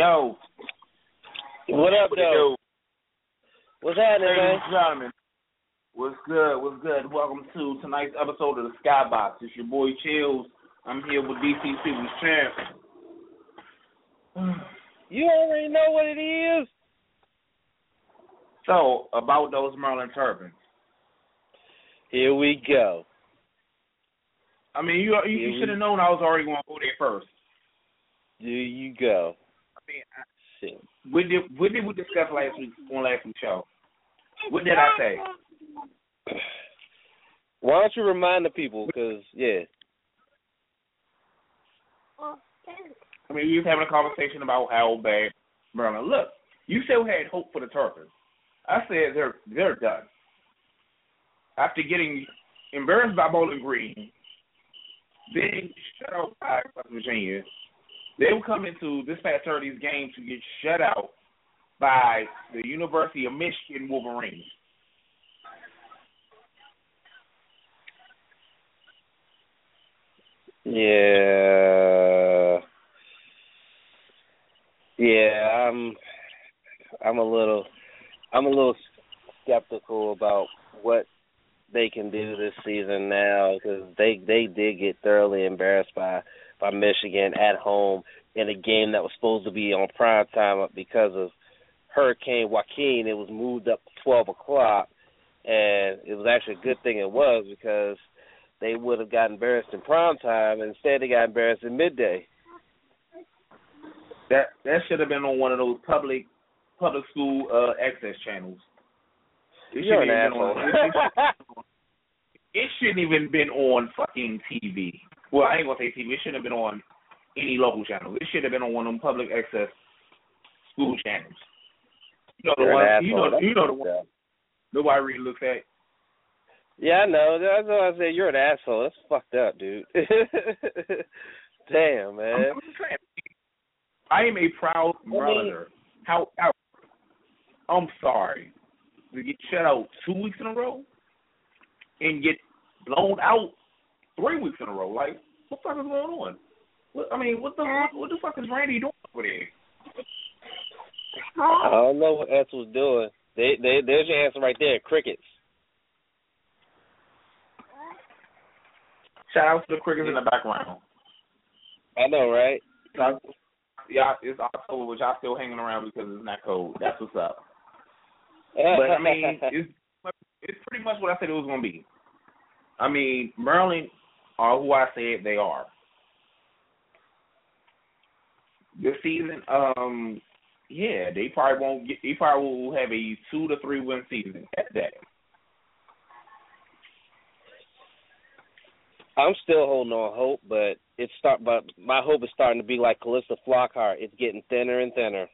Yo. What up, though? What's happening, Ladies man? And gentlemen, what's good? What's good? Welcome to tonight's episode of the Skybox. It's your boy Chills. I'm here with DC People's Champ. You already know what it is. So, about those Merlin Terrapins. Here we go. I mean, you you, you should have known I was already going to go there first. There you go. We did what did we discuss last week on last week's show? What did I say? Why don't you remind the people? Because yeah. I mean, we was having a conversation about how bad Maryland. Look, you said we had hope for the Terrapins. I said they're they're done. After getting embarrassed by Bowling Green, then shut out by West Virginia, they will come into this past Saturday's game to get shut out by the University of Michigan Wolverines. Yeah. Yeah, I'm I'm a little I'm a little skeptical about what they can do this season now because they they did get thoroughly embarrassed by by Michigan at home in a game that was supposed to be on prime time because of Hurricane Joaquin. It was moved up to twelve o'clock, and it was actually a good thing it was because they would have got embarrassed in prime time, and instead they got embarrassed in midday. That that should have been on one of those public public school uh access channels. It You're an shouldn't even asshole. been it shouldn't even been on fucking TV. Well, I ain't gonna say TV. It shouldn't have been on any local channel. It should have been on one of them public access school channels. You know the You're one. You know. You know the one. Nobody really looks at. Yeah, I know. That's what I said. You're an asshole. That's fucked up, dude. Damn, man. I'm just saying. I am a proud Marylander. How, how? I'm sorry to get shut out two weeks in a row and get blown out three weeks in a row. Like, what the fuck is going on? What, I mean, what the what the fuck is Randy doing over there? I don't know what S was doing. They, they, there's your answer right there. Crickets. Shout out to the crickets in the background. I know, right? Shout- Yeah, it's October, but y'all still hanging around because it's not cold. That's what's up. But I mean, it's it's pretty much what I said it was going to be. I mean, Maryland are who I said they are. This season, um, yeah, they probably won't get. They probably will have a two to three win season at that. I'm still holding on hope, but it's start. But my hope is starting to be like Calista Flockhart. It's getting thinner and thinner,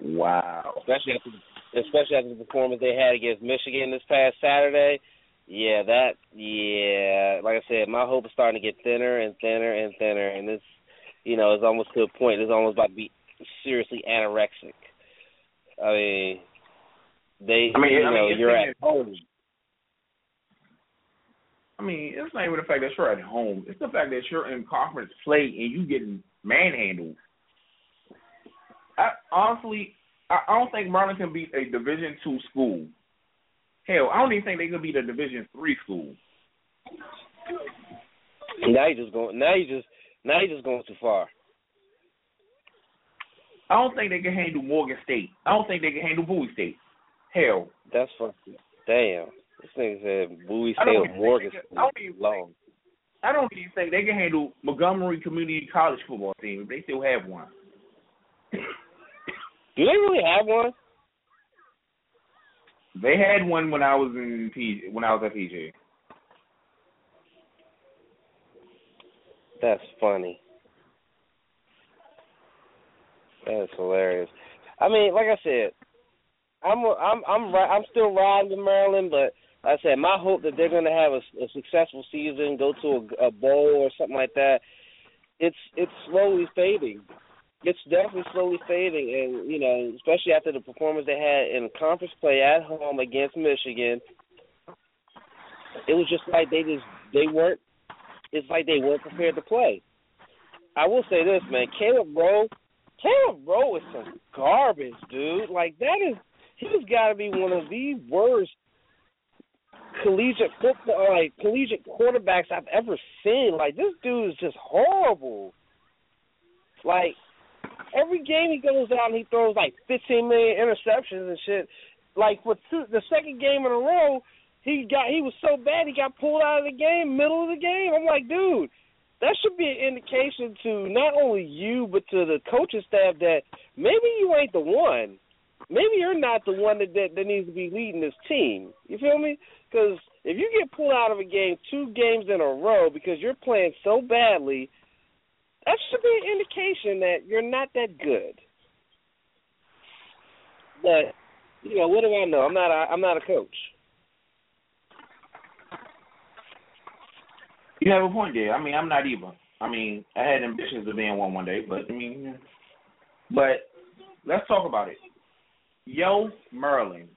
Wow. especially after, especially after the performance they had against Michigan this past Saturday. Yeah, that. Yeah, like I said, my hope is starting to get thinner and thinner and thinner, and it's, you know, it's almost to a point. It's almost about to be seriously anorexic. I mean, they. I mean, you I mean, know, you're at home. I mean, it's not even the fact that you're at home. It's the fact that you're in conference play and you getting manhandled. I honestly, I, I don't think Maryland can beat a Division two school. Hell, I don't even think they can be the Division three school. Now you just going. Now you just. Now you just going too far. I don't think they can handle Morgan State. I don't think they can handle Bowie State. Hell, That's fucking damn. This nigga said Bowie State or Morgan State. I don't even long. I don't even think they can handle Montgomery Community College football team if they still have one. Do they really have one? They had one when I was in P when I was at PJ. That's funny. That's hilarious. I mean, like I said, I'm I'm I'm I'm still riding with Maryland, but like I said my hope that they're going to have a, a successful season, go to a, a bowl or something like that. It's it's slowly fading. It's definitely slowly fading, and you know, especially after the performance they had in conference play at home against Michigan, it was just like they just they weren't. It's like they weren't prepared to play. I will say this, man. Caleb Rowe, Caleb Rowe is some garbage, dude. Like that is, he's got to be one of the worst collegiate football, like collegiate quarterbacks I've ever seen. Like this dude is just horrible. Like every game he goes out and he throws like 15 million interceptions and shit. Like for two, the second game in a row, he got he was so bad he got pulled out of the game middle of the game. I'm like, dude, that should be an indication to not only you but to the coaching staff that maybe you ain't the one. Maybe you're not the one that that, that needs to be leading this team. You feel me? Because if you get pulled out of a game two games in a row because you're playing so badly, that should be an indication that you're not that good. But you know, what do I know? I'm not a I'm not a coach. You have a point there. I mean, I'm not either. I mean, I had ambitions of being one one day, but I mean, but let's talk about it. Yo, Merlin,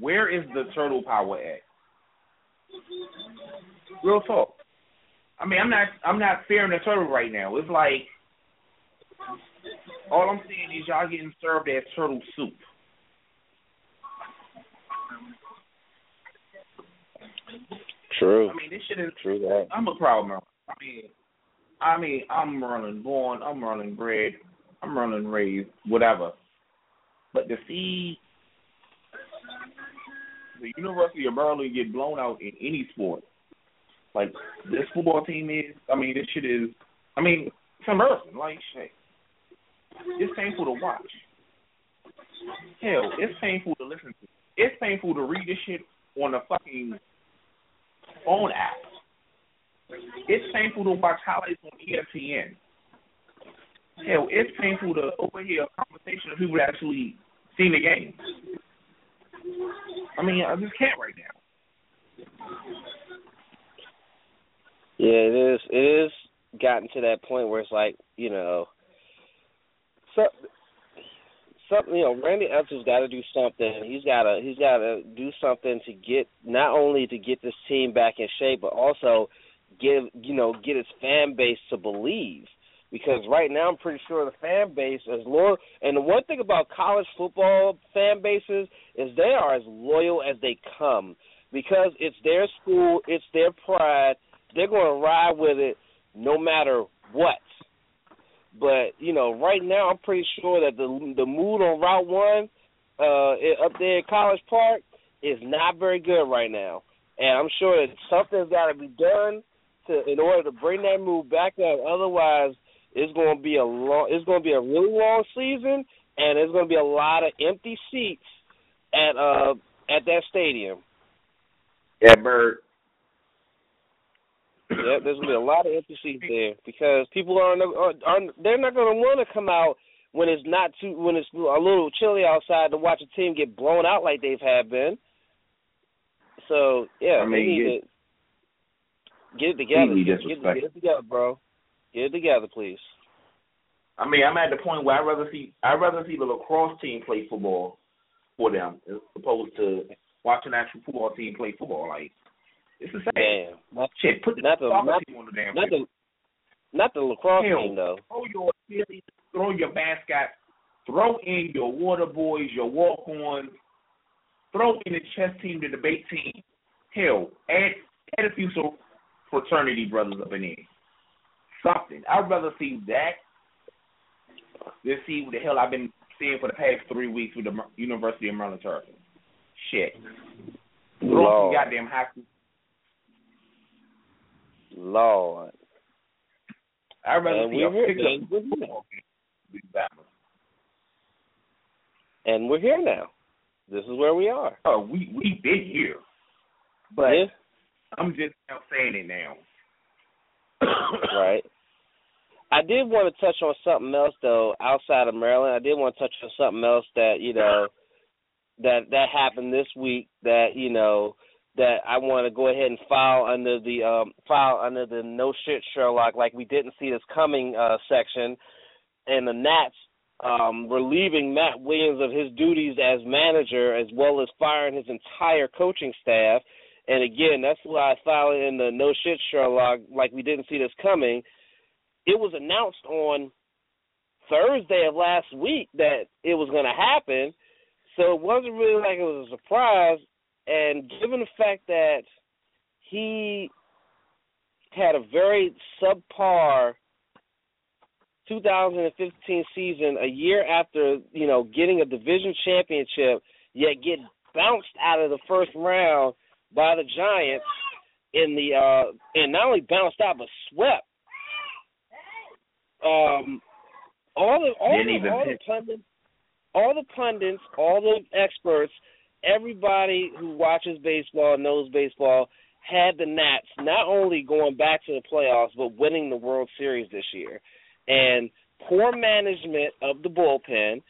where is the turtle power at? Real talk. I mean, I'm not I'm not fearing the turtle right now. It's like all I'm saying is y'all getting served as turtle soup. True. I mean, this shit is True that. I'm a proud Merlin. I mean, I mean, I'm Merlin born, I'm Merlin bred, I'm Merlin raised, whatever. But to see the University of Maryland get blown out in any sport, like this football team is, I mean, this shit is, I mean, it's embarrassing. Like, shit. It's painful to watch. Hell, it's painful to listen to. It's painful to read this shit on the fucking phone app. It's painful to watch highlights on ESPN. Hell, it's painful to overhear a conversation of people that actually seen the game. I mean, I just can't right now. Yeah, it is. It is gotten to that point where it's like, you know, so, something. You know, Randy Edsall's got to do something. He's got to. He's got to do something to get not only to get this team back in shape, but also give you know get his fan base to believe. Because right now, I'm pretty sure the fan base is loyal. And the one thing about college football fan bases is they are as loyal as they come because it's their school, it's their pride. They're going to ride with it no matter what. But you know, right now, I'm pretty sure that the the mood on Route One uh, up there at College Park is not very good right now, and I'm sure that something's got to be done to in order to bring that mood back up. Otherwise, it's going to be a long, it's going to be a really long season, and there's going to be a lot of empty seats at uh at that stadium. Yeah, Bird. Yep, there's gonna be a lot of empty seats there because people are, are, are they're not gonna want to come out when it's not too when it's a little chilly outside to watch a team get blown out like they've had been. So yeah, I mean, they need to get it together. Completely Get, get, get it together, bro. Get it together, please. I mean, I'm at the point where I'd rather see I'd rather see the lacrosse team play football for them as opposed to watching an actual football team play football. Like it's the same. Damn, not, Shit, put the not the not, team on the damn not field. the not the lacrosse Hell, team though. Throw your cheerleaders, throw your mascots, throw in your water boys, your walk ons, throw in the chess team, the debate team. Hell, add add a few so fraternity brothers up in there. Something. I'd rather see that than see what the hell I've been seeing for the past three weeks with the University of Maryland Terrapins. Shit. Throw some goddamn high school. Lord. Rather And we were- pickup and we're- football game. with Bama. And we're here now. This is where we are. Oh, we we been here, but Yeah. I'm just now saying it now. right. I did want to touch on something else though, outside of Maryland. I did want to touch on something else that you know that that happened this week. That you know that I want to go ahead and file under the um file under the no shit Sherlock, like we didn't see this coming uh section, and the Nats um relieving Matt Williams of his duties as manager, as well as firing his entire coaching staff. And again, that's why I filed in the no shit Sherlock, like we didn't see this coming. It was announced on Thursday of last week that it was going to happen, so it wasn't really like it was a surprise. And given the fact that he had a very subpar 2015 season, a year after you know getting a division championship, yet get bounced out of the first round by the Giants in the uh and not only bounced out but swept. Um all the all Didn't the all the pundits all the pundits, all the experts, everybody who watches baseball, knows baseball, had the Nats not only going back to the playoffs but winning the World Series this year. and poor management of the bullpen.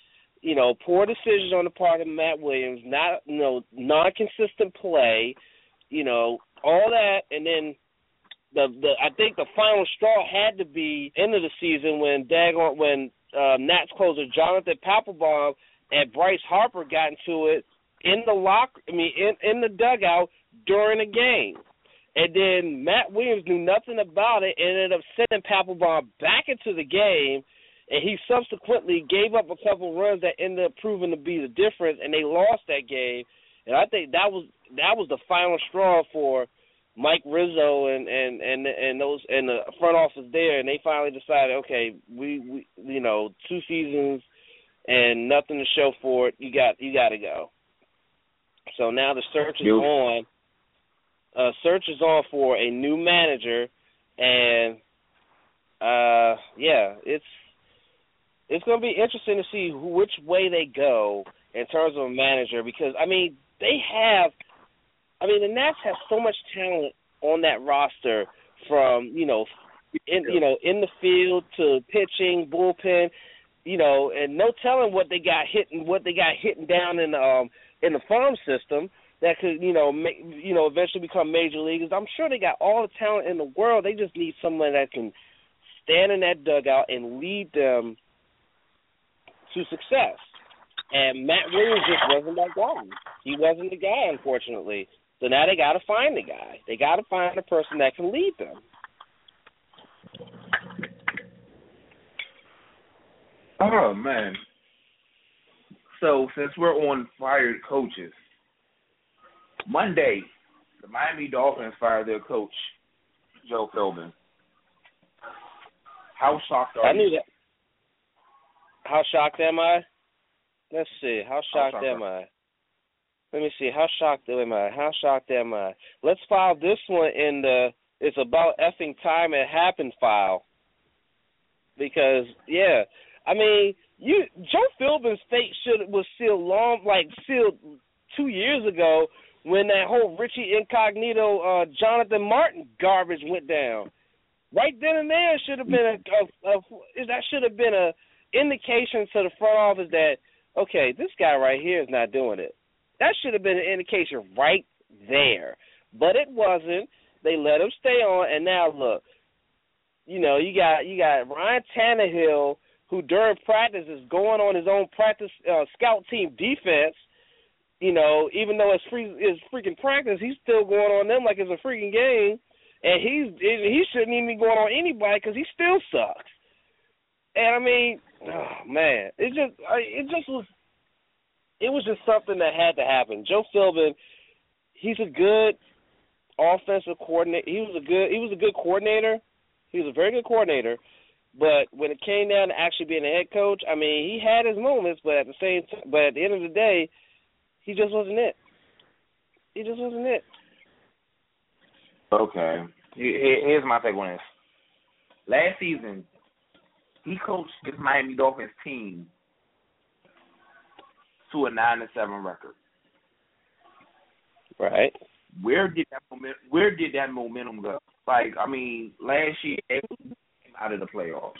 You know, poor decisions on the part of Matt Williams, not you know, non consistent play, you know, all that and then the the I think the final straw had to be end of the season when Dagon when uh, Nats closer Jonathan Papelbon and Bryce Harper got into it in the lock. I mean, in in the dugout during a game. And then Matt Williams knew nothing about it and ended up sending Papelbon back into the game. And he subsequently gave up a couple runs that ended up proving to be the difference, and they lost that game. And I think that was that was the final straw for Mike Rizzo and and and and those and the front office there, and they finally decided, okay, we we you know two seasons and nothing to show for it. You got you got to go. So now the search is on. Uh, search is on for a new manager, and uh, yeah, it's it's going to be interesting to see who, which way they go in terms of a manager because I mean they have I mean, the Nats have so much talent on that roster, from you know, in you know, in the field to pitching, bullpen, you know, and no telling what they got hitting, what they got hitting down in um in the farm system that could you know make you know eventually become major leaguers. I'm sure they got all the talent in the world. They just need someone that can stand in that dugout and lead them to success. And Matt Williams just wasn't that guy. He wasn't the guy, unfortunately. So now they got to find the guy. They got to find a person that can lead them. Oh man. So since we're on fired coaches, Monday, the Miami Dolphins fired their coach, Joe Philbin. How shocked are I you? knew that. How shocked am I? Let's see. How shocked, How shocked am I? Let me see. How shocked am I? How shocked am I? Let's file this one in the it's about effing time it happened file. Because yeah, I mean, you Joe Philbin's fate should was sealed long like sealed two years ago when that whole Richie Incognito uh Jonathan Martin garbage went down. Right then and there should have been a, a, a that should have been a indication to the front office that okay, this guy right here is not doing it. That should have been an indication right there. But it wasn't. They let him stay on and now look. You know, you got you got Ryan Tannehill who during practice is going on his own practice uh, scout team defense. You know, even though it's free it's freaking practice, he's still going on them like it's a freaking game, and he's he shouldn't even be going on anybody because he still sucks. And I mean, oh man, it just it just was it was just something that had to happen. Joe Philbin, he's a good offensive coordinator. He was a good he was a good coordinator. He was a very good coordinator. But when it came down to actually being a head coach, I mean, he had his moments, but at the same time, but at the end of the day, he just wasn't it. He just wasn't it. Okay. Here's my take on this. Last season, he coached his Miami Dolphins team to a nine and seven record. Right. Where did that momentum? Where did that momentum go? Like, I mean, last year they out of the playoffs.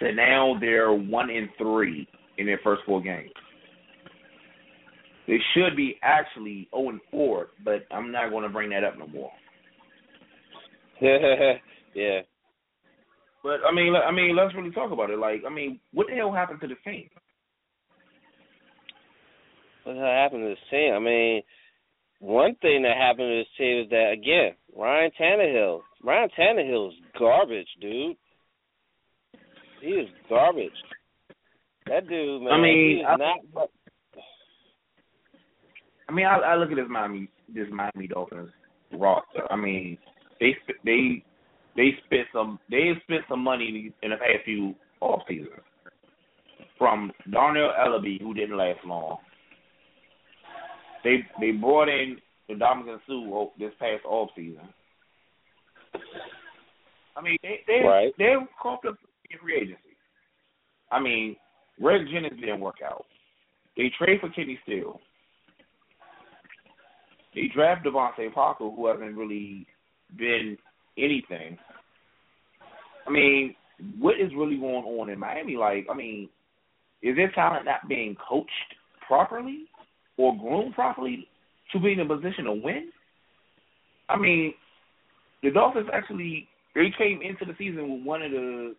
So now they're one and three in their first four games. They should be actually zero and four, but I'm not going to bring that up no more. yeah. But I mean, I mean, let's really talk about it. Like, I mean, what the hell happened to the team? What happened to this team? I mean, one thing that happened to this team is that again, Ryan Tannehill. Ryan Tannehill is garbage, dude. He is garbage. That dude, man. I mean, he is I- not. I mean, I, I look at this Miami, this Miami Dolphins roster. I mean, they they they spent some they spent some money in the past few off seasons. From Dannell Ellerbe, who didn't last long. They they brought in the Ndamukong Suh this past off season. I mean, they they Right. they caught up in free agency. I mean, Greg Jennings didn't work out. They trade for Kenny Stills. They draft DeVante Parker, who hasn't really been anything. I mean, what is really going on in Miami? Like, I mean, is their talent not being coached properly or groomed properly to be in a position to win? I mean, the Dolphins actually they came into the season with one of the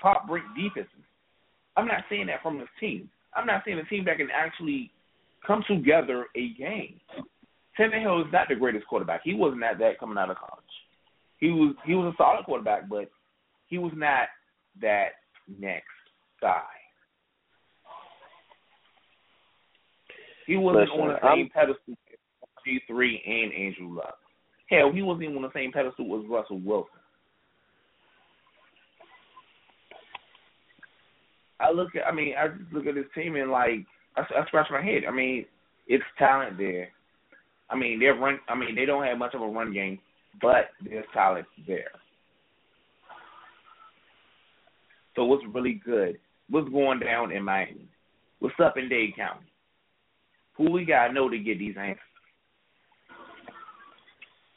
top ranked defenses. I'm not saying that from this team. I'm not saying a team that can actually come together a game. Tannehill is not the greatest quarterback. He wasn't at that coming out of college. He was he was a solid quarterback, but he was not that next guy. He wasn't Listen, on the I'm- same pedestal as G three and Andrew Luck. Hell, he wasn't even on the same pedestal as Russell Wilson. I look at, I mean, I just look at this team and like, I, I scratch my head. I mean, it's talent there. I mean, they're run. I mean, they don't have much of a run game, but there's talent there. So what's really good? What's going down in Miami? What's up in Dade County? Who we gotta know to get these answers?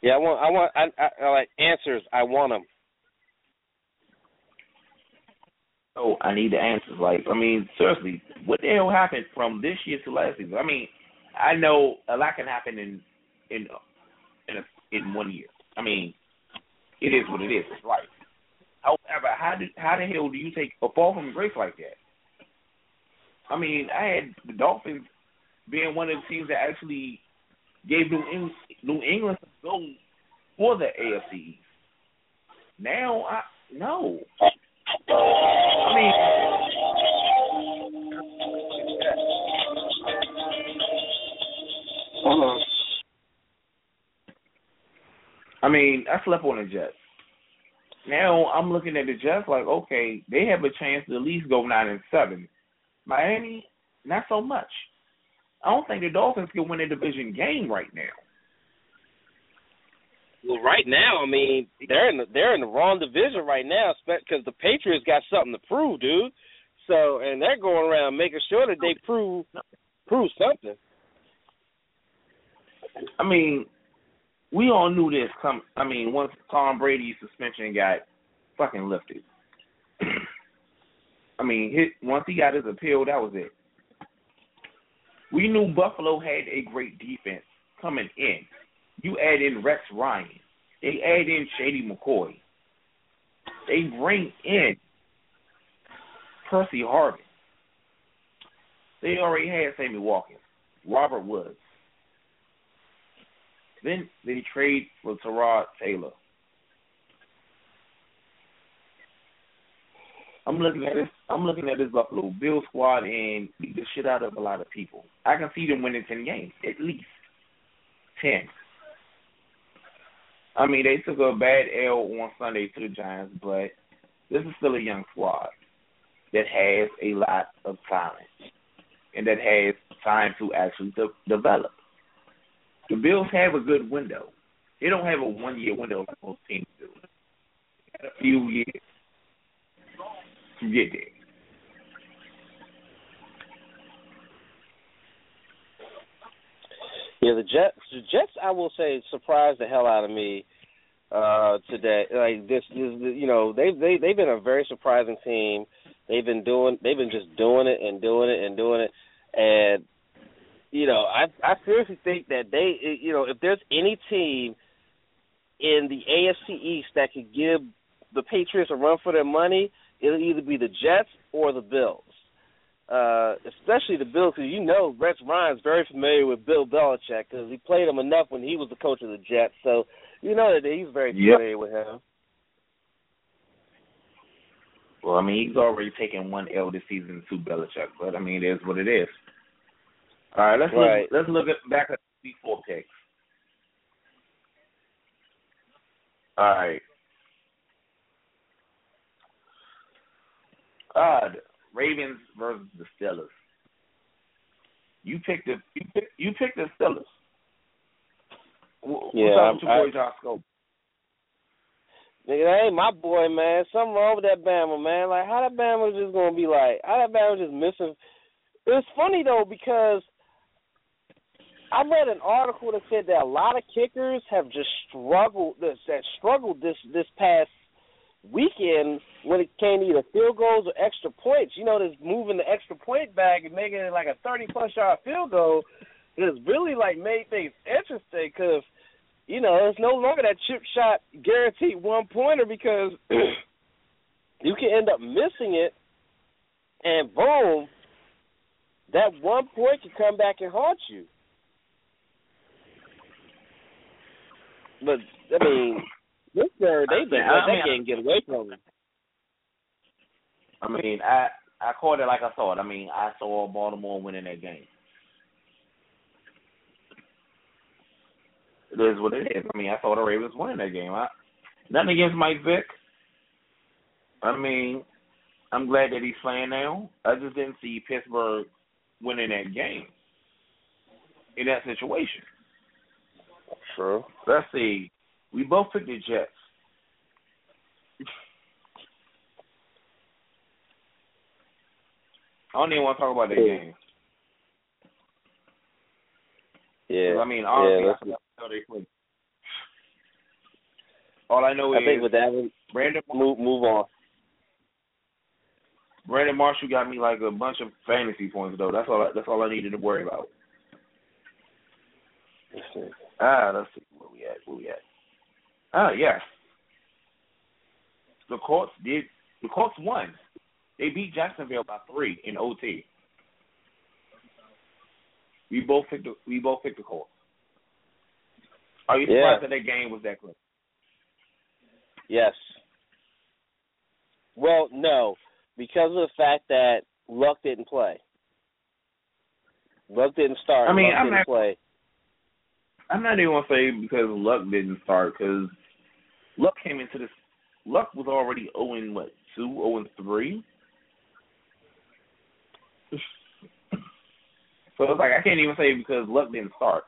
Yeah, I want, I want, I, I, I like answers. I want them. Oh, I need the answers. Like, I mean, seriously, what the hell happened from this year to last season? I mean, I know a lot can happen in in in a, in one year. I mean, it is what it is. It's life. However, how did how the hell do you take a fall from grace like that? I mean, I had the Dolphins being one of the teams that actually gave New England, New England some go for the AFC. Now, I no. I mean, I mean, I slept on the Jets. Now I'm looking at the Jets like, okay, they have a chance to at least go nine and seven. Miami, not so much. I don't think the Dolphins can win a division game right now. Well, right now, I mean, they're in the, they're in the wrong division right now, because the Patriots got something to prove, dude. So, and they're going around making sure that they prove prove something. I mean, we all knew this. Come, I mean, once Tom Brady's suspension got fucking lifted. I mean, his, once he got his appeal, that was it. We knew Buffalo had a great defense coming in. You add in Rex Ryan. They add in Shady McCoy. They bring in Percy Harvin. They already had Sammy Watkins, Robert Woods. Then they trade for Tyrod Taylor. I'm looking at this. I'm looking at this Buffalo Bill squad and beat the shit out of a lot of people. I can see them winning ten games at least ten. I mean, they took a bad L on Sunday to the Giants, but this is still a young squad that has a lot of talent and that has time to actually de- develop. The Bills have a good window. They don't have a one year window like most teams do. They got a few years to get there. Yeah, the Jets. The Jets, I will say, surprised the hell out of me uh today. Like this, this you know, they've they they've been a very surprising team. They've been doing, they've been just doing it and doing it and doing it, and you know, I I seriously think that they, you know, if there's any team in the AFC East that could give the Patriots a run for their money, it'll either be the Jets or the Bills. Uh, especially the Bills, because you know Rex Ryan's very familiar with Bill Belichick because he played him enough when he was the coach of the Jets. So you know that he's very Yep. familiar with him. Well, I mean, he's already taken one L this season to Belichick, but I mean, it is what it is. All right, let's Right. look. Let's look at back at the week four picks. All right. Uh, the Ravens versus the Steelers. You picked the you pick you picked the Steelers. What's Yeah, up with your I- boy Josh Scobee? Nigga, that ain't my boy, man. Something wrong with that Bama, man. Like, how that Bama is just gonna be like? How that Bama just missing? It's funny though because I read an article that said that a lot of kickers have just struggled this that struggled this this past weekend when it came to either field goals or extra points. You know, this moving the extra point bag and making it like a 30 plus yard field goal has really like made things interesting because you know it's no longer that chip shot guaranteed one pointer because you can end up missing it and boom, that one point can come back and haunt you. But I mean, this year they been I they mean, can't get away from it. I mean, I I called it like I saw it. I mean, I saw Baltimore winning that game. It is what it is. I mean, I saw the Ravens winning that game. I, nothing against Mike Vick. I mean, I'm glad that he's playing now. I just didn't see Pittsburgh winning that game in that situation. True. Let's see. We both picked the Jets. I don't even want to talk about that Cool. game. Yeah. I mean, honestly, yeah, I forgot they played. All I know I is think with that one, Brandon move move on. Brandon Marshall got me like a bunch of fantasy points though. That's all. I, that's all I needed to worry about. Ah, let's see where we at. Where we at? Ah, yes. The Colts did. The Colts won. They beat Jacksonville by three in OT. We both picked. The, we both picked the Colts. Are you Yeah. surprised that that game was that close? Yes. Well, no, because of the fact that Luck didn't play. Luck didn't start. I mean, Luck I'm didn't not- play. I'm not even gonna say because Luck didn't start because Luck came into this. Luck was already oh owing what two, oh owing three. So it's like I can't even say because Luck didn't start.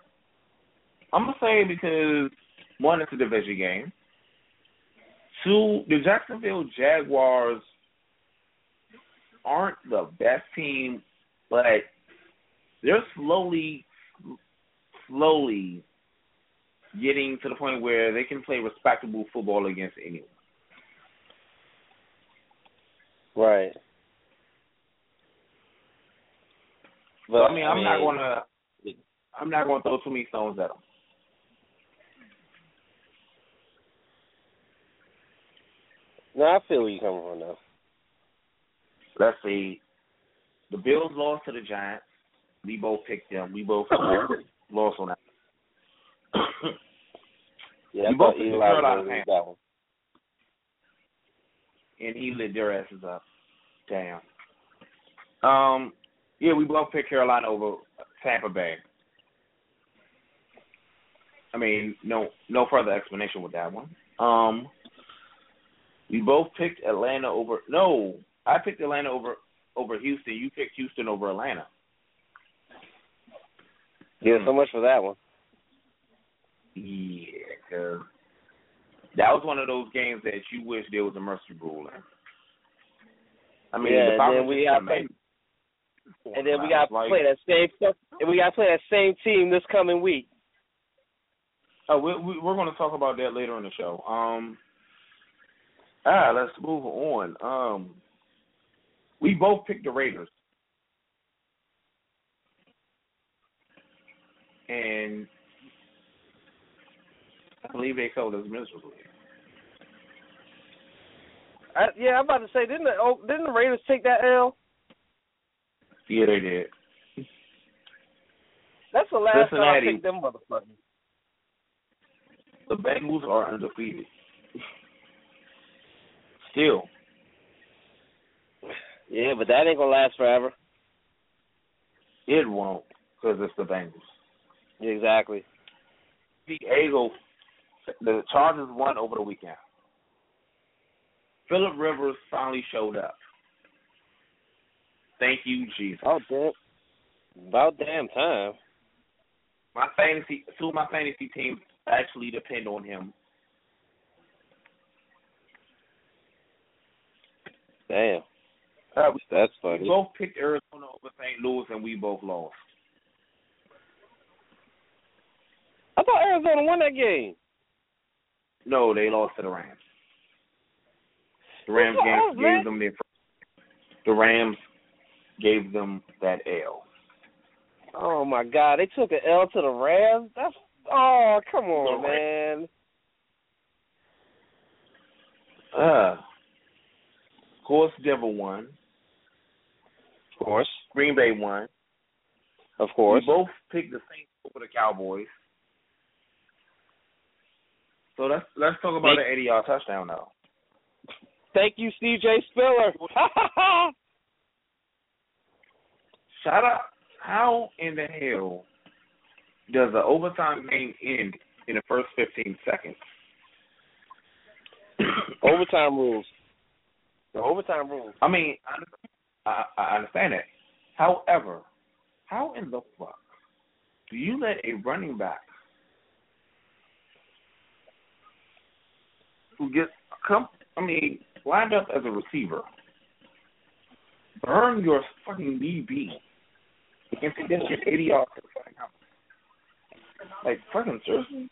I'm gonna say because one, it's a division game. Two, the Jacksonville Jaguars aren't the best team, but they're slowly, slowly getting to the point where they can play respectable football against anyone. Right. So I mean, I'm not gonna, I'm not gonna throw too many stones at them. No, I feel where you're coming from now. Let's see. The Bills lost to the Giants. We both picked them. We both lost on that. Yeah, You both thought picked Eli the Carolina was gonna that one. and he lit their asses up. Damn. Um, yeah, we both picked Carolina over Tampa Bay. I mean, no, no further explanation with that one. Um, we both picked Atlanta over. No, I picked Atlanta over over Houston. You picked Houston over Atlanta. Yeah, so much for that one. Yeah, 'cause that was one of those games that you wish there was a mercy rule in. I mean, Yeah, the and then we got. And then we got to Like- play that same. And we got to play that same team this coming week. Oh, we, we, we're going to talk about that later in the show. Um, ah, let's move on. Um, we both picked the Raiders, and I believe they failed us miserably. I, yeah, I'm about to say, didn't the oh, didn't the Raiders take that L? Yeah, they did. That's the last time I Cincinnati. picked them motherfuckers. The Bengals are undefeated. Still, Yeah, but that ain't gonna last forever. it won't because it's the Bengals. Exactly. the Eagles, the Chargers won over the weekend. Philip Rivers finally showed up. Thank you, Jesus. Oh damn. About damn time. My fantasy, two of my fantasy teams actually depend on him. Damn. Uh, we, That's funny. we both picked Arizona over St. Louis, and we both lost. I thought Arizona won that game. No, they lost to the Rams. The Rams What's gave, wrong, man? gave them their the Rams gave them that L. Oh my God, they took an L to the Rams. That's oh come on, The man. Uh, of course, Denver won. Of course, Green Bay won. of course. We both picked the Saints over the Cowboys. So let's let's talk about the 80 yard touchdown now. Thank you, C.J. Spiller. Shout out! How in the hell does the overtime game end in the first 15 seconds? overtime rules. The overtime rules. I mean, I, I, I understand that. However, how in the fuck do you let a running back who gets come? I mean, lined up as a receiver, burn your fucking DB against this shit 80 yards to the fucking house? Like fucking seriously?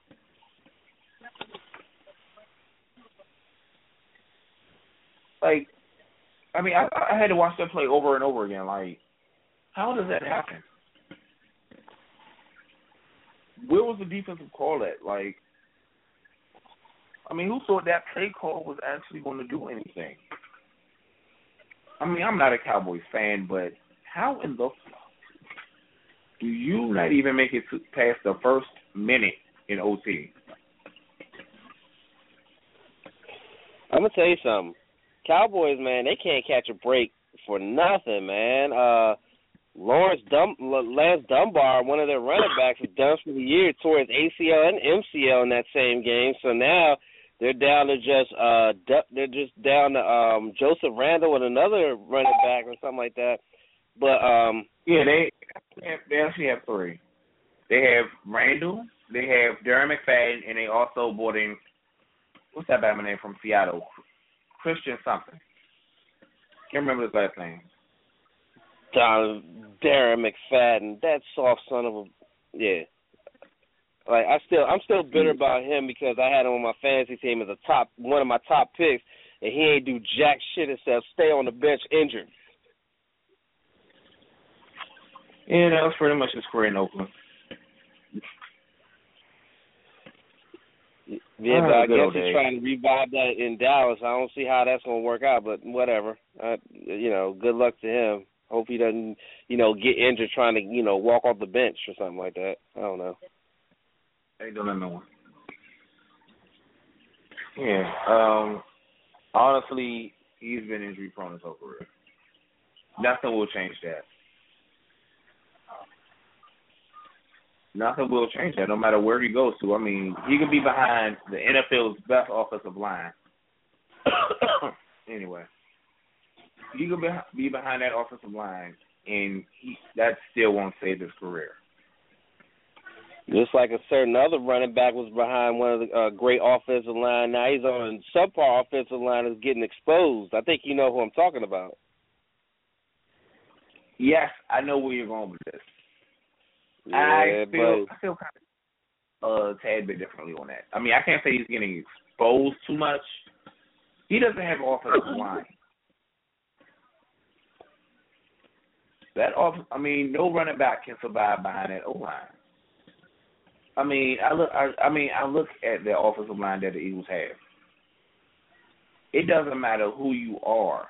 Like, I mean, I, I had to watch that play over and over again. Like, how does that happen? Where was the defensive call at? Like, I mean, who thought that play call was actually going to do anything? I mean, I'm not a Cowboys fan, but how in the fuck do you not even make it past the first minute in OT? I'm gonna tell you something. Cowboys, man, they can't catch a break for nothing, man. Uh Lawrence Dum Lance Dunbar, one of their running backs, was done for the year, tore his ACL and MCL in that same game. So now they're down to just uh they're just down to um Joseph Randle and another running back or something like that. But um Yeah, they they have- they actually have three. They have Randle, they have Darren McFadden, and they also brought in what's that bad name from Seattle, Christian something. Can't remember his last name. Don Darren McFadden, that soft son of a yeah. Like I still I'm still bitter about him because I had him on my fantasy team as a top one of my top picks and he ain't do jack shit except stay on the bench injured. Yeah, that was pretty much his career in Oakland. Yeah, Ah, but I guess he's trying to revive that in Dallas. I don't see how that's gonna work out, but whatever. I, you know, good luck to him. Hope he doesn't, you know, get injured trying to, you know, walk off the bench or something like that. I don't know. Don't let no one. Yeah. Um honestly, he's been injury prone his whole career. Nothing will change that. Nothing will change that, no matter where he goes to. I mean, he could be behind the NFL's best offensive line. anyway, he could be, be behind that offensive line, and he, that still won't save his career. Just like a certain other running back was behind one of the uh, great offensive line. Now he's on subpar offensive line is getting exposed. I think you know who I'm talking about. Yes, I know where you're going with this. Yeah, I feel but I feel kind of a tad bit differently on that. I mean, I can't say he's getting exposed too much. He doesn't have offensive line. That off, I mean, no running back can survive behind that O line. I mean, I look, I, I mean, I look at the offensive line that the Eagles have. It doesn't matter who you are.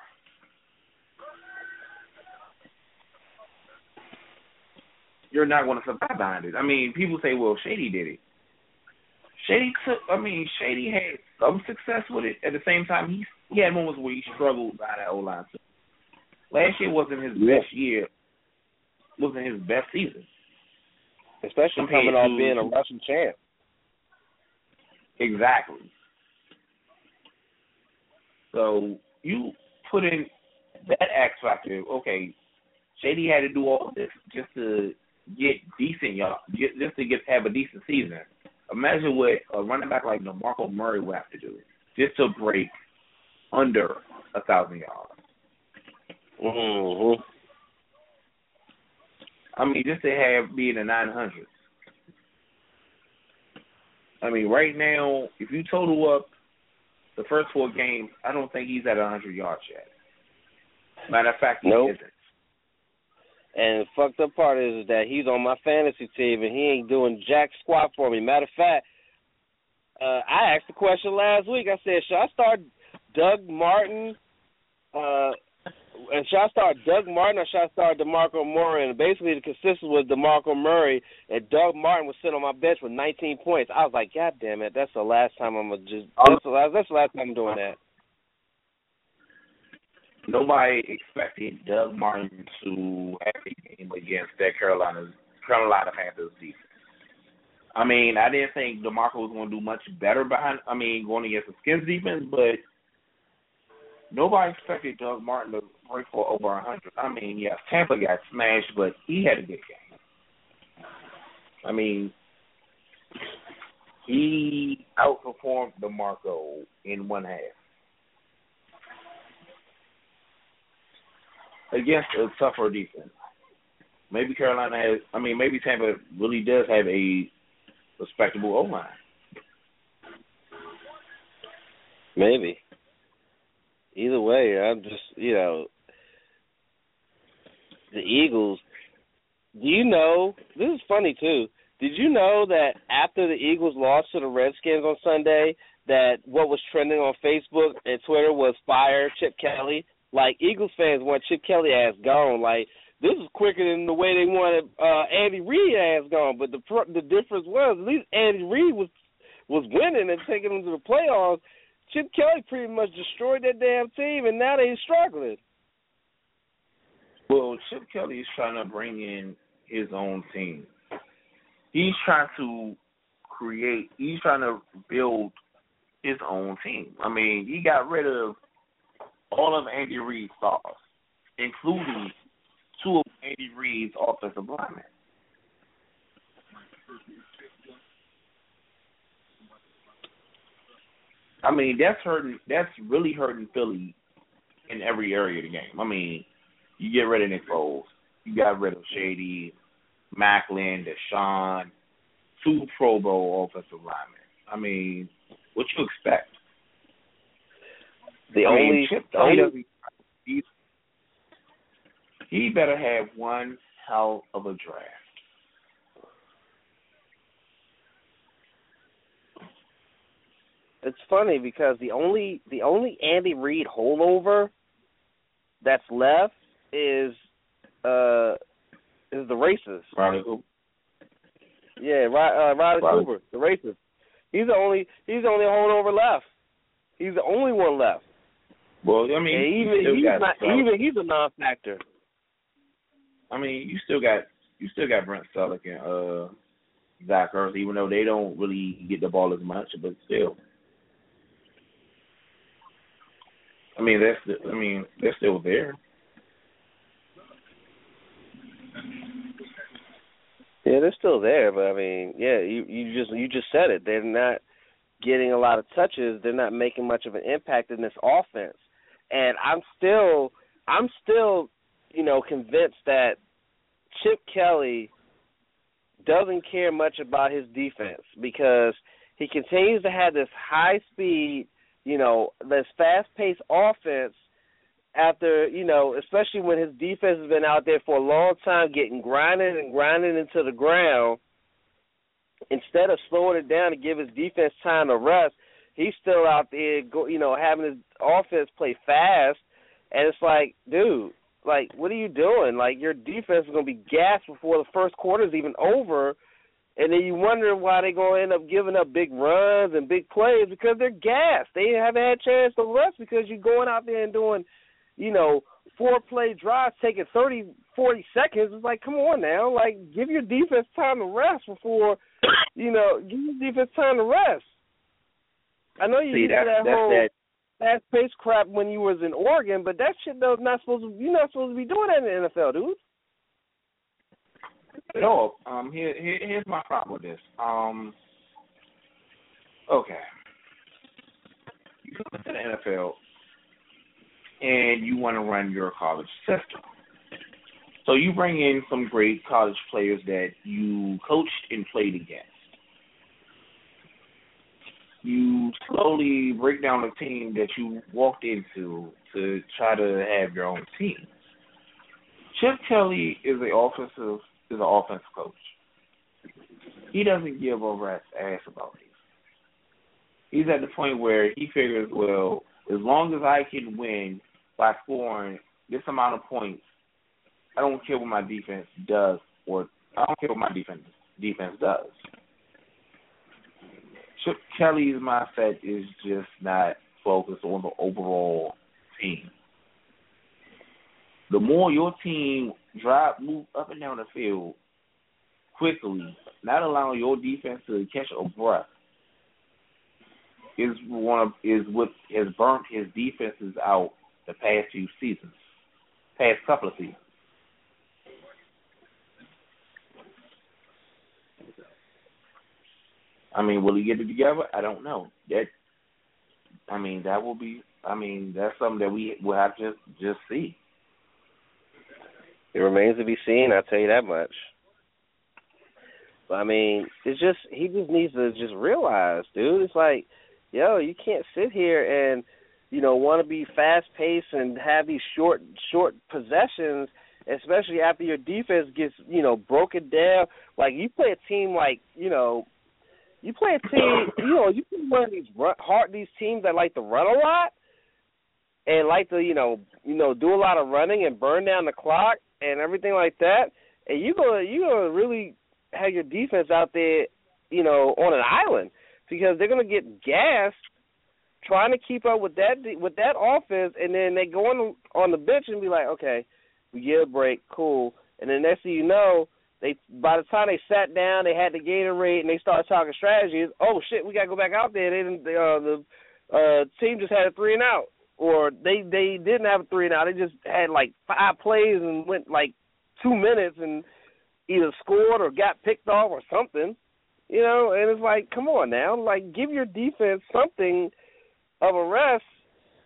You're not going to survive behind it. I mean, people say, "Well, Shady did it." Shady took. I mean, Shady had some success with it. At the same time, he he had moments where he struggled by that O line. Last year wasn't his Yeah. best year. Wasn't his best season. Especially coming off being a rushing champ. Exactly. So you put in that X factor. Okay, Shady had to do all this just to get decent, y'all. Just just to get have a decent season. Imagine what a running back like DeMarco Murray would have to do just to break under a thousand yards. Mm-hmm. I mean, just to have be in the nine hundreds. I mean, right now, if you total up the first four games, I don't think he's at 100 yards yet. Matter of fact, he Nope. isn't. And the fucked up part is that he's on my fantasy team and he ain't doing jack squat for me. Matter of fact, uh, I asked the question last week. I said, should I start Doug Martin? Uh, and should I start Doug Martin or should I start DeMarco Murray? And basically, the consensus was DeMarco Murray, and Doug Martin was sitting on my bench with 19 points. I was like, God damn it, that's the last time I'm just. That's the last, that's the last time I'm doing that. Nobody expected Doug Martin to have a game against that Carolina Carolina Panthers defense. I mean, I didn't think DeMarco was going to do much better behind. I mean, going against the Skins defense, but nobody expected Doug Martin to break for over a hundred. I mean, yes, Tampa got smashed, but he had a good game. I mean, he outperformed DeMarco in one half. against a tougher defense. Maybe Carolina has. I mean, maybe Tampa really does have a respectable O line. Maybe. Either way, I'm just you know the Eagles. Do you know this is funny too? Did you know that after the Eagles lost to the Redskins on Sunday, that what was trending on Facebook and Twitter was fire Chip Kelly? Like Eagles fans want Chip Kelly ass gone. Like this is quicker than the way they wanted uh Andy Reid ass gone. But the the difference was at least Andy Reid was was winning and taking them to the playoffs. Chip Kelly pretty much destroyed that damn team, and now they're struggling. Well, Chip Kelly is trying to bring in his own team. He's trying to create. He's trying to build his own team. I mean, he got rid of all of Andy Reid's stars, including two of Andy Reid's offensive linemen. I mean, that's hurting. That's really hurting Philly in every area of the game. I mean, you get rid of Nick Foles, you got rid of Shady, Maclin, DeSean, two Pro Bowl offensive linemen. I mean, what you expect? The I mean, only, Chip the only doesn't- he better have one hell of a draft. it's funny because the only the only Andy Reid holdover that's left is uh is the racist. Ronnie Cooper. Yeah, uh, Riley Riley. Cooper, the racist. He's the only he's the only holdover left. He's the only one left. Well, I mean, and even still not Sullivan. even he's a non-factor. I mean, you still got you still got Brent Celek and uh Zach Ertz, even though they don't really get the ball as much, but still. I mean, that's the, I mean, they're still there. Yeah, they're still there, but I mean, yeah, you you just you just said it. They're not getting a lot of touches. They're not making much of an impact in this offense. And I'm still I'm still, you know, convinced that Chip Kelly doesn't care much about his defense because he continues to have this high speed, you know, this fast paced offense after, you know, especially when his defense has been out there for a long time getting grinded and grinding into the ground, instead of slowing it down to give his defense time to rest, he's still out there go you know, having his offense play fast and it's like, dude, like what are you doing? Like your defense is gonna be gassed before the first quarter is even over and then you wondering why they're gonna end up giving up big runs and big plays because they're gassed. They haven't had a chance to rest because you're going out there and doing, you know, four play drives taking thirty, forty seconds. It's like, come on now, like give your defense time to rest before, you know, give your defense time to rest. I know you See, used to that's that that's whole that fast paced crap when you was in Oregon, but that shit though not supposed to you're not supposed to be doing that in the NFL, dude. No, um, here, here, here's my problem with this. Um, okay, you come to the NFL and you want to run your college system. So you bring in some great college players that you coached and played against. you slowly break down the team that you walked into to try to have your own team. Chip Kelly is an offensive is an offensive coach. He doesn't give a rat's ass about these. He's at the point where he figures, well, as long as I can win by scoring this amount of points, I don't care what my defense does or I don't care what my defense defense does. Chip Kelly's mindset is just not focused on the overall team. The more your team drive, move up and down the field quickly, not allowing your defense to catch a breath, is one of is what has burnt his defenses out the past few seasons, past couple of seasons. I mean, will he get it together? I don't know. That, I mean, that will be. I mean, that's something that we will have to just see. It remains to be seen. I'll tell you that much. But I mean, it's just he just needs to just realize, dude. It's like, yo, you can't sit here and you know want to be fast paced and have these short short possessions, especially after your defense gets you know broken down. Like you play a team like you know you play a team, you know, you play one of these run, hard these teams that like to run a lot and like to, you know, you know, do a lot of running and burn down the clock and everything like that. And you gonna you gonna really have your defense out there, you know, on an island because they're gonna get gassed trying to keep up with that with that offense, and then they go on the, on the bench and be like, okay, we get a break, cool. And then next thing you know, they by the time they sat down, they had the Gatorade and they started talking strategies. Oh shit, we gotta go back out there. They didn't. They, uh, the uh, team just had a three and out, or they they didn't have a three and out. They just had like five plays and went like two minutes and either scored or got picked off or something. You know, and it's like, come on now, like give your defense something of a rest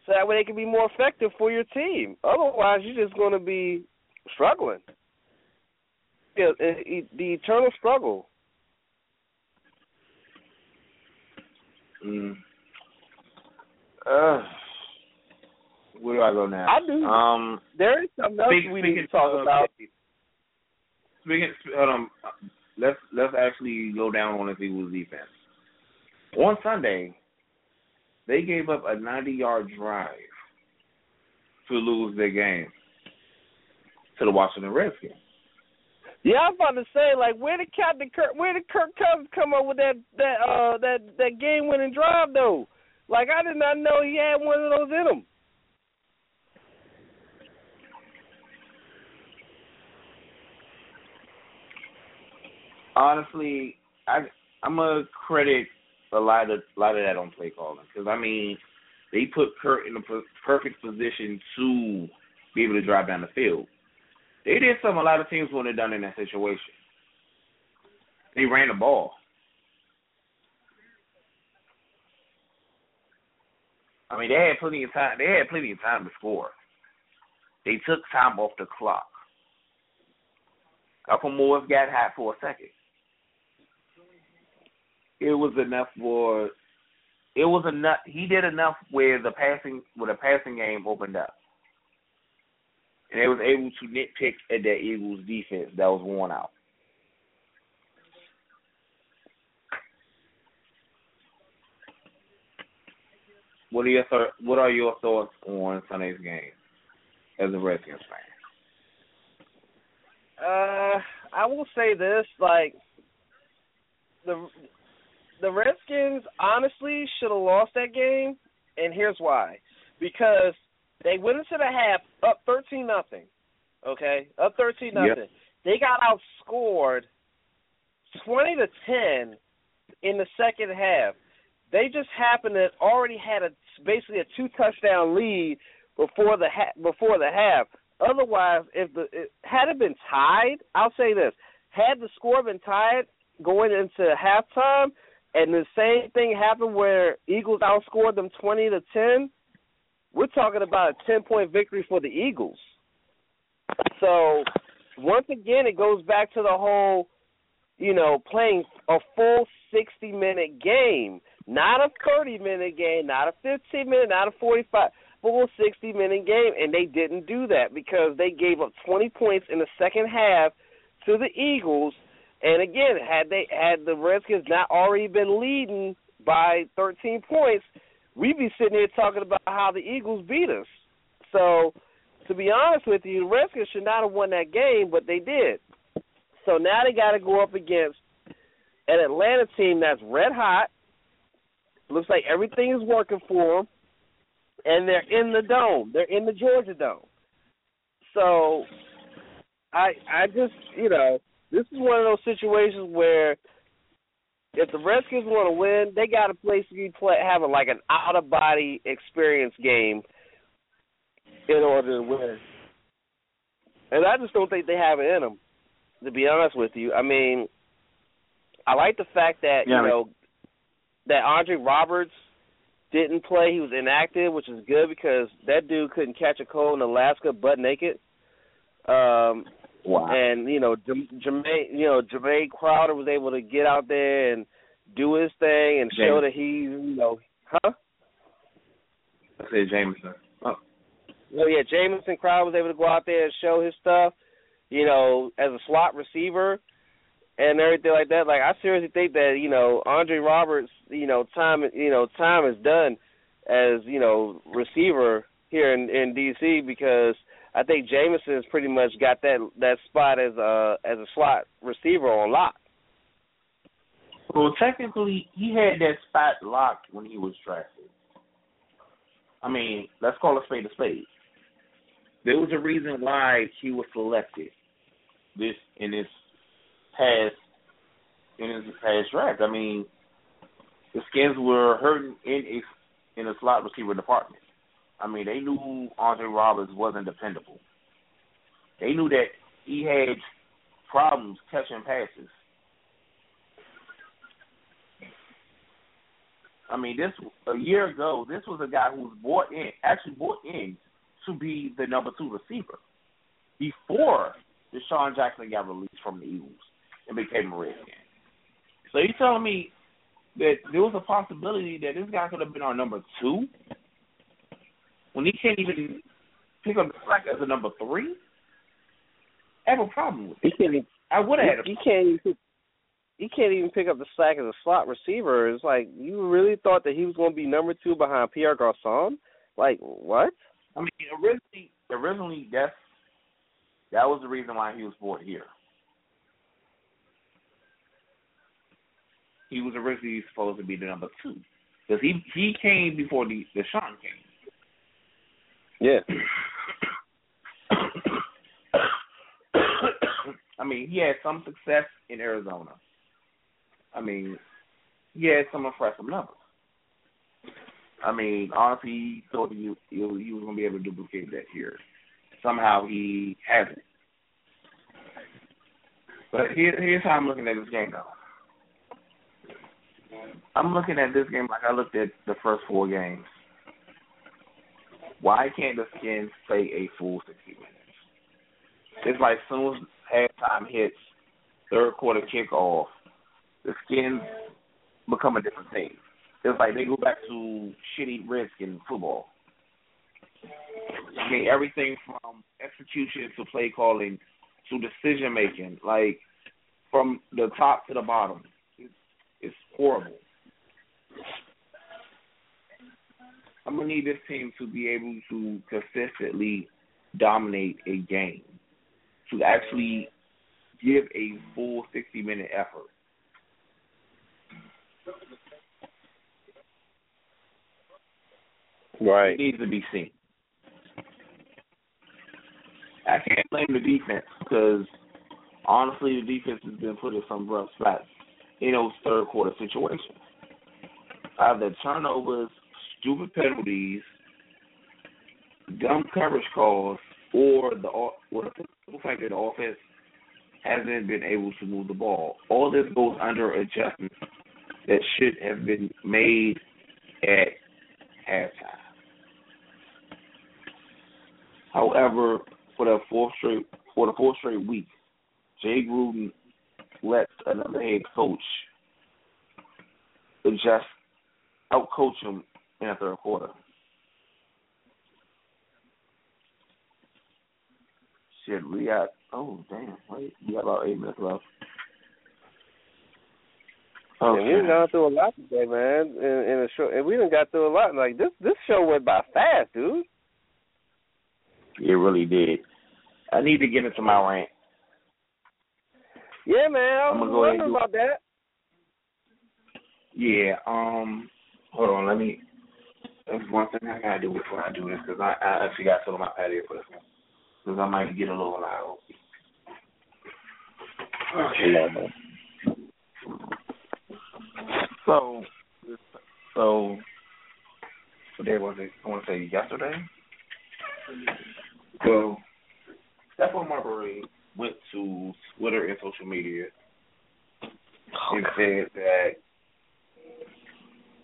so that way they can be more effective for your team. Otherwise, you're just going to be struggling yeah, the eternal struggle. Mm. Uh, where do I go now? I do. Um, there is something else speak, we need to talk uh, about. Speaking, um, let's let's actually go down on the Eagles defense. On Sunday, they gave up a 90-yard drive to lose their game to the Washington Redskins. Yeah, I'm about to say, like, where did Captain Kirk, where did Kirk Cousins come up with that that uh that that game winning drive though? Like, I did not know he had one of those in him. Honestly, I I'm gonna credit a lot of a lot of that on play calling because I mean they put Kirk in the perfect position to be able to drive down the field. They did something a lot of teams wouldn't have done in that situation. They ran the ball. I mean, they had plenty of time. They had plenty of time to score. They took time off the clock. Uncle Morris got hot for a second. It was enough for. It was enough. He did enough where the passing, where the passing game opened up and they was able to nitpick at that Eagles defense that was worn out. What are your th- What are your thoughts on Sunday's game as a Redskins fan? Uh, I will say this: like the the Redskins honestly should have lost that game, and here's why: because they went into the half up thirteen nothing. Okay, up thirteen nothing. Yep. They got outscored twenty to ten in the second half. They just happened to already had a basically a two touchdown lead before the ha- before the half. Otherwise, if the it, had it been tied, I'll say this: had the score been tied going into halftime, and the same thing happened where Eagles outscored them twenty to ten, we're talking about a 10 point victory for the Eagles. So, once again, it goes back to the whole, you know, playing a full 60 minute game. not a 30 minute game, not a 15 minute, not a 45, but a 60 minute game, and they didn't do that because they gave up 20 points in the second half to the Eagles. And again, had they had the Redskins not already been leading by 13 points, we'd be sitting here talking about how the Eagles beat us. So, to be honest with you, the Redskins should not have won that game, but they did. So now they got to go up against an Atlanta team that's red hot. Looks like everything is working for them, and they're in the dome. They're in the Georgia dome. So, I I just you know this is one of those situations where if the Redskins want to win, they got a place to play play having like an out of body experience game in order to win. And I just don't think they have it in them. To be honest with you, I mean, I like the fact that Yeah, you know that Andre Roberts didn't play. He was inactive, which is good because that dude couldn't catch a cold in Alaska butt naked. Um, Wow. and you know, J- Jermaine, you know, Jermaine Crowder was able to get out there and do his thing and show that he's, you know, huh? I said Jameson. Oh. Oh yeah, Jamison Crowder was able to go out there and show his stuff, you know, as a slot receiver and everything like that. Like I seriously think that you know Andre Roberts, you know, time you know time is done as you know receiver here in in DC because I think Jamison's pretty much got that that spot as a as a slot receiver on lock. Well, technically, he had that spot locked when he was drafted. I mean, let's call a spade a spade. There was a reason why he was selected this in his past in his past draft. I mean, the Skins were hurting in a in a slot receiver department. I mean, they knew Andre Roberts wasn't dependable. They knew that he had problems catching passes. I mean, this a year ago, this was a guy who was brought in, actually brought in to be the number two receiver before DeSean Jackson got released from the Eagles and became a Redskin. So you telling me that there was a possibility that this guy could have been our number two when he can't even pick up the slack as a number three? I have a problem with it. He can't I would have had a he can't even he can't even pick up the slack as a slot receiver. It's like you really thought that he was going to be number two behind Pierre Garcon? Like what? I mean, originally, originally that's that was the reason why he was brought here. He was originally supposed to be the number two because he he came before the the Sean came. Yeah. I mean, he had some success in Arizona. I mean, he had some impressive numbers. I mean, honestly, he thought he, he, was going to be able to duplicate that here. Somehow he hasn't. But here, here's how I'm looking at this game, though. I'm looking at this game like I looked at the first four games. Why can't the Skins play a full 60 minutes? It's like soon as halftime hits, third quarter kickoff, the Skins become a different team. It's like they go back to shitty risk in football. I mean, everything from execution to play calling to decision making, like from the top to the bottom, it's, it's horrible. I'm gonna need this team to be able to consistently dominate a game, to actually give a full 60 minute effort. Right. It needs to be seen. I can't blame the defense because honestly, the defense has been put in some rough spots in those third quarter situations. Uh, Either turnovers, stupid penalties, dumb coverage calls, or the or the fact that the offense hasn't been able to move the ball. All this goes under adjustments that should have been made at halftime. However, for the fourth straight for the fourth straight week, Jay Gruden let another head coach adjust outcoach them in the third quarter. Shit, we got oh damn, wait, we got about eight minutes left. And we done Okay. gone through a lot today, man. In, in a short, and we done got through a lot. Like this, this show went by fast, dude. It really did. I need to get into my rant. Yeah, man. I I'm gonna go ahead and wondering do- about that. Yeah. Um. Hold on. Let me. That's one thing I gotta do before I do this because I, I actually got to sit on my patio for this one because I might get a little loud. Okay. So, so, what day was it? I want to say yesterday. So, Stephon Marbury went to Twitter and social media and said that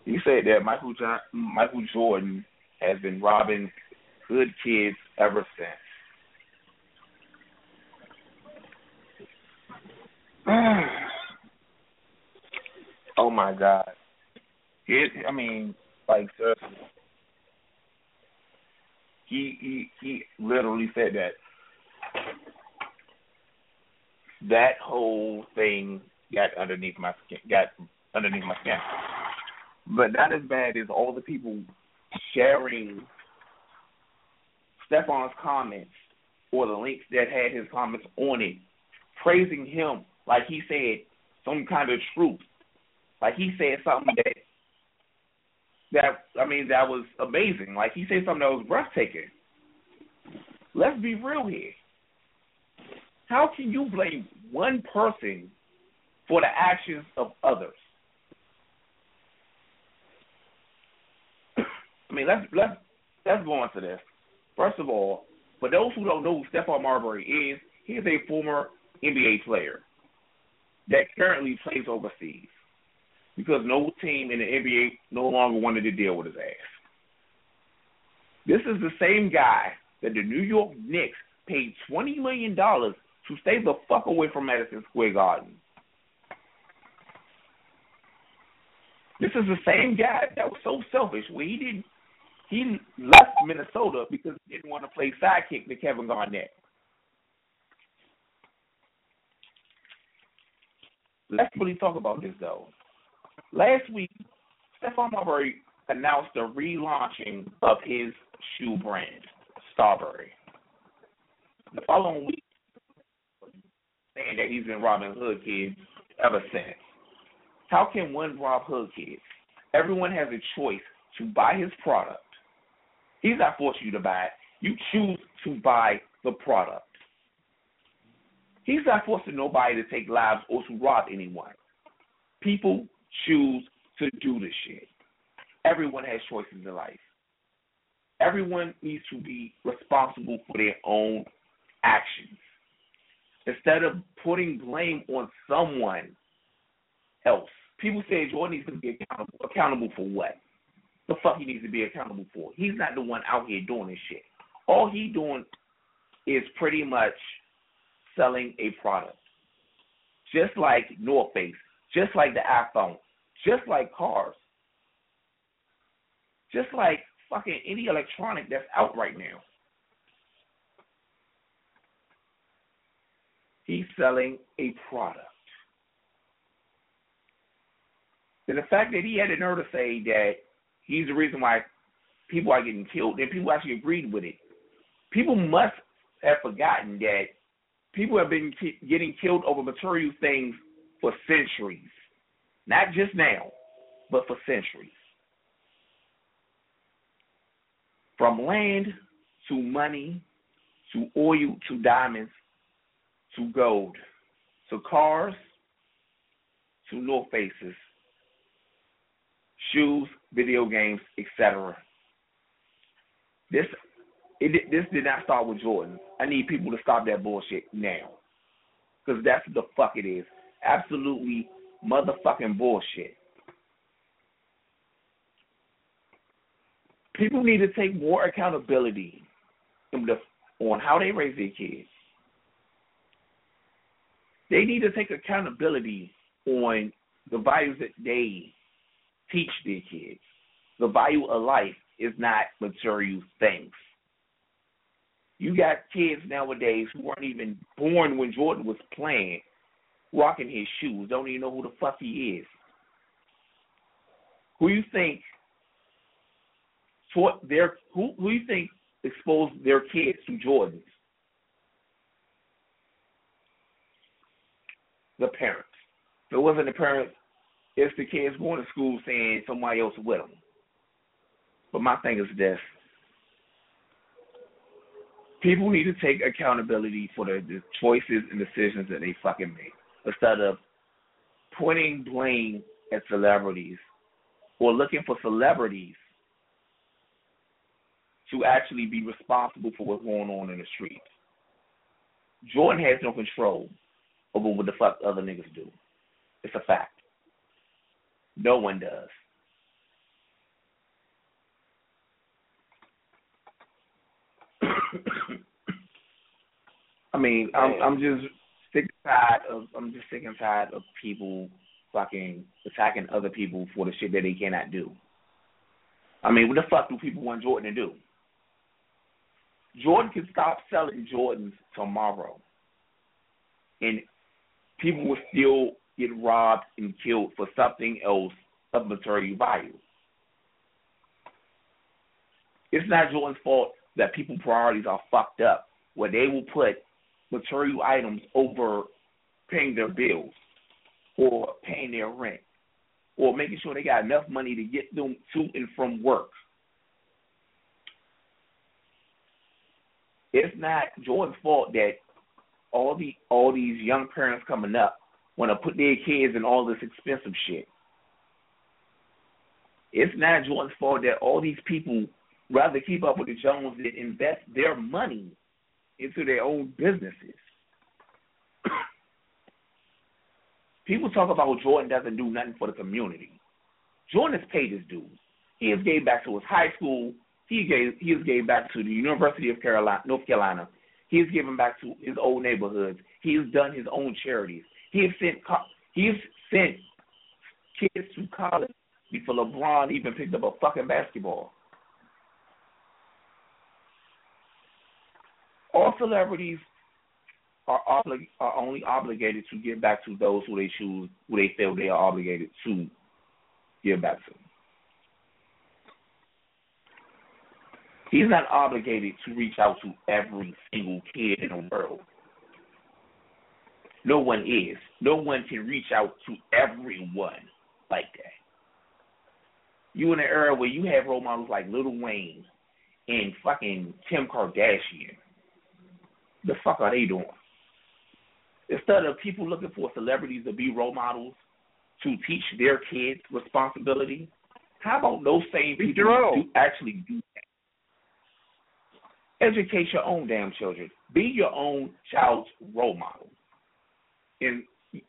he said that Michael John, Michael Jordan has been robbing good kids ever since. oh my God! It, I mean, like seriously, he he he literally said that that whole thing got underneath my skin, got underneath my skin. But not as bad as all the people sharing Stephon's comments or the links that had his comments on it, praising him like he said some kind of truth. Like he said something that that I mean that was amazing. Like he said something that was breathtaking. Let's be real here. How can you blame one person for the actions of others? I mean, let's let's let's go into this. First of all, for those who don't know who Stephon Marbury is, he is a former NBA player that currently plays overseas because no team in the NBA no longer wanted to deal with his ass. This is the same guy that the New York Knicks paid twenty million dollars to stay the fuck away from Madison Square Garden. This is the same guy that was so selfish where he didn't he left Minnesota because he didn't want to play sidekick to Kevin Garnett. Let's really talk about this though. Last week, Stephon Marbury announced the relaunching of his shoe brand, Starbury. The following week, saying that he's been robbing hood kids ever since. How can one rob hood kids? Everyone has a choice to buy his product. He's not forcing you to buy it. You choose to buy the product. He's not forcing nobody to take lives or to rob anyone. People choose to do this shit. Everyone has choices in life. Everyone needs to be responsible for their own actions. Instead of putting blame on someone else. People say Jordan needs to be accountable. Accountable for what? The fuck he needs to be accountable for? He's not the one out here doing this shit. All he doing is pretty much selling a product. Just like North Face, just like the iPhone, just like cars, just like fucking any electronic that's out right now. He's selling a product. And the fact that he had the nerve to say that he's the reason why people are getting killed, and people actually agreed with it. People must have forgotten that people have been ki- getting killed over material things for centuries. Not just now, but for centuries. From land to money to oil to diamonds to gold to cars to North Faces, shoes, video games, etc. This it this did not start with Jordan. I need people to stop that bullshit now, because that's what the fuck it is. Absolutely motherfucking bullshit. People need to take more accountability on how they raise their kids. They need to take accountability on the values that they teach their kids. the value of life is not material things. You got kids nowadays who weren't even born when Jordan was playing, rocking his shoes, don't even know who the fuck he is. Who you think taught their who who you think exposed their kids to Jordans? The parents. If it wasn't the parents, it's the kids going to school saying somebody else with them. But my thing is this: people need to take accountability for the, the choices and decisions that they fucking make, instead of pointing blame at celebrities or looking for celebrities to actually be responsible for what's going on in the streets. Jordan has no control over what the fuck other niggas do. It's a fact. No one does. I mean, I'm I'm just sick and tired of I'm just sick and tired of people fucking attacking other people for the shit that they cannot do. I mean, what the fuck do people want Jordan to do? Jordan can stop selling Jordans tomorrow, and people will still get robbed and killed for something else of material value. It's not Jordan's fault that people priorities are fucked up, where they will put material items over paying their bills or paying their rent or making sure they got enough money to get them to and from work. It's not Jordan's fault that all the all these young parents coming up want to put their kids in all this expensive shit. It's not Jordan's fault that all these people rather keep up with the Jones than invest their money into their own businesses. People talk about Jordan doesn't do nothing for the community. Jordan has paid his dues. He has gave back to his high school. He gave he has gave back to the University of Carolina, North Carolina. He has given back to his old neighborhoods. He has done his own charities. He has sent he has sent kids to college before LeBron even picked up a fucking basketball. all celebrities are oblig- are only obligated to give back to those who they choose, who they feel they are obligated to give back to. He's not obligated to reach out to every single kid in the world. No one is. No one can reach out to everyone like that. You in an era where you have role models like Lil Wayne and fucking Kim Kardashian the fuck are they doing? Instead of people looking for celebrities to be role models to teach their kids responsibility, how about those same people do actually do that? Educate your own damn children. Be your own child's role model. And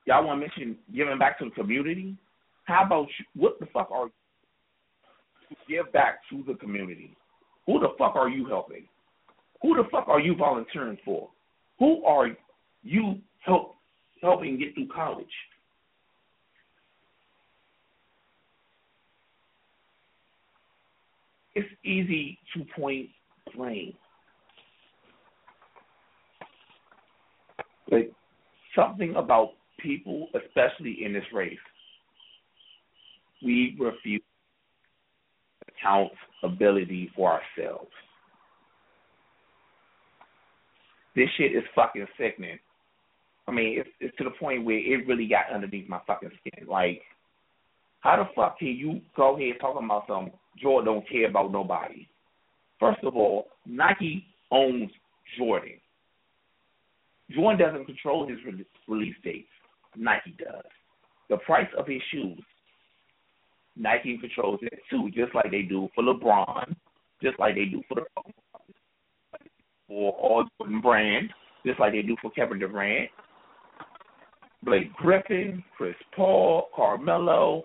y'all want to mention giving back to the community? How about you, what the fuck are you give back to the community? Who the fuck are you helping? Who the fuck are you volunteering for? Who are you help helping get through college? It's easy to point blame. But something about people, especially in this race, we refuse accountability for ourselves. This shit is fucking sickening. I mean, it's, it's to the point where it really got underneath my fucking skin. Like, how the fuck can you go ahead talking about some Jordan don't care about nobody? First of all, Nike owns Jordan. Jordan doesn't control his re- release dates. Nike does. The price of his shoes, Nike controls it too, just like they do for LeBron, just like they do for the for all Jordan brand, just like they do for Kevin Durant, Blake Griffin, Chris Paul, Carmelo,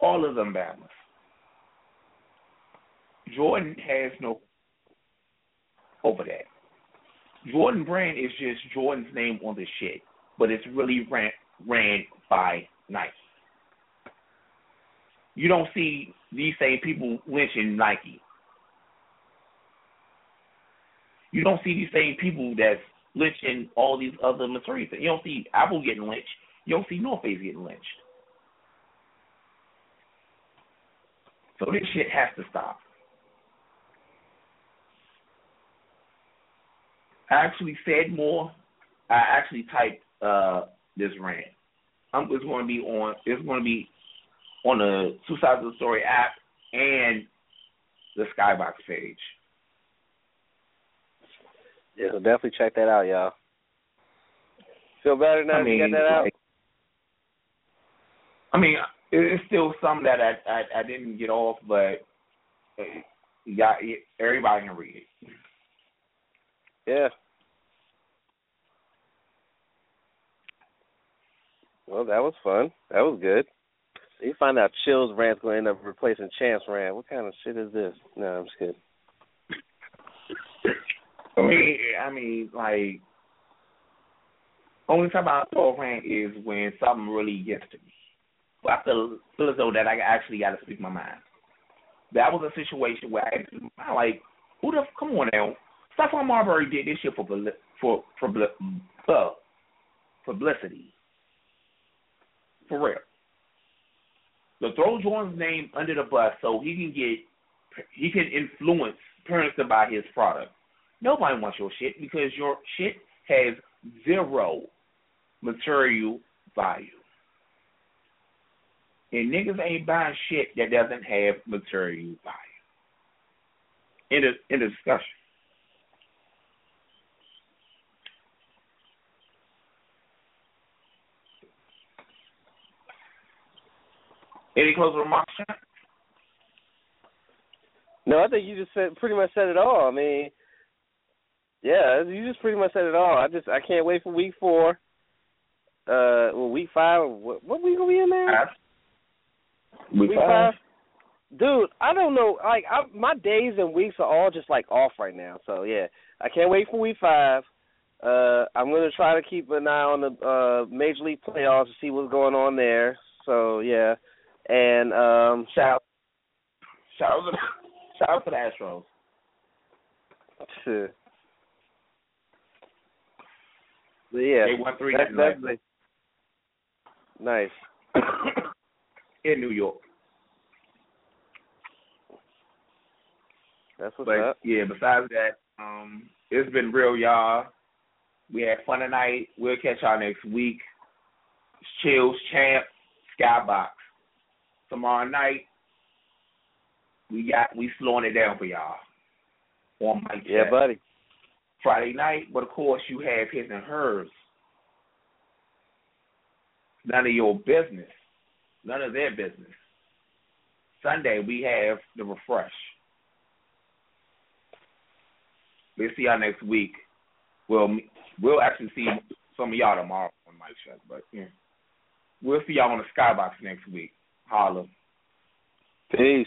all of them Bama's. Jordan has no over that. Jordan brand is just Jordan's name on the shit, but it's really ran ran by Nike. you don't see these same people lynching Nike. You don't see these same people that's lynching all these other materials. You don't see Apple getting lynched. You don't see North Face getting lynched. So this shit has to stop. I actually said more. I actually typed uh, this rant. Um, it's going to be on. It's going to be on the Two Sides of the Story app and the Skybox page. Yeah, so definitely check that out, y'all. Feel better now I mean, you got that out? like, I mean, it's still some that I, I I didn't get off, but uh, got everybody can read it. Yeah. Well, that was fun. That was good. You find out Chill's rant's going to end up replacing Champ's rant. What kind of shit is this? No, I'm just kidding. I mean, I mean, like, only time I a rant is when something really gets to me. But I feel, feel as though that I actually got to speak my mind. That was a situation where I, I like, who the come on now? Stephon Marbury did this shit for for for uh, publicity. For real. To throw Jordan's name under the bus so he can get he can influence parents to buy his product. Nobody wants your shit because your shit has zero material value. And niggas ain't buying shit that doesn't have material value. In the in the discussion. Any closing remarks? No, I think you just said pretty much said it all. I mean, yeah, you just pretty much said it all. I just I can't wait for week four. Uh, well, week five. What, what week are we in now? Week Week five. Dude, I don't know. Like I, my days and weeks are all just like off right now. So yeah, I can't wait for week five. Uh, I'm gonna try to keep an eye on the uh major league playoffs to see what's going on there. So yeah, and um, Shout shout out to the, shout out to the Astros. But yeah, They won three that's nice. in New York. That's what's But up. yeah, besides that, um, it's been real, y'all. We had fun tonight. We'll catch y'all next week. Chills, Champ, Skybox. Tomorrow night, we got we slowing it down for y'all. On Mike Yeah, buddy. Friday night, but of course you have his and hers. None of your business. None of their business. Sunday we have the refresh. We'll see y'all next week. Well, we'll actually see some of y'all tomorrow on Mike Shut, but yeah. We'll see y'all on the Skybox next week. Holla. Peace.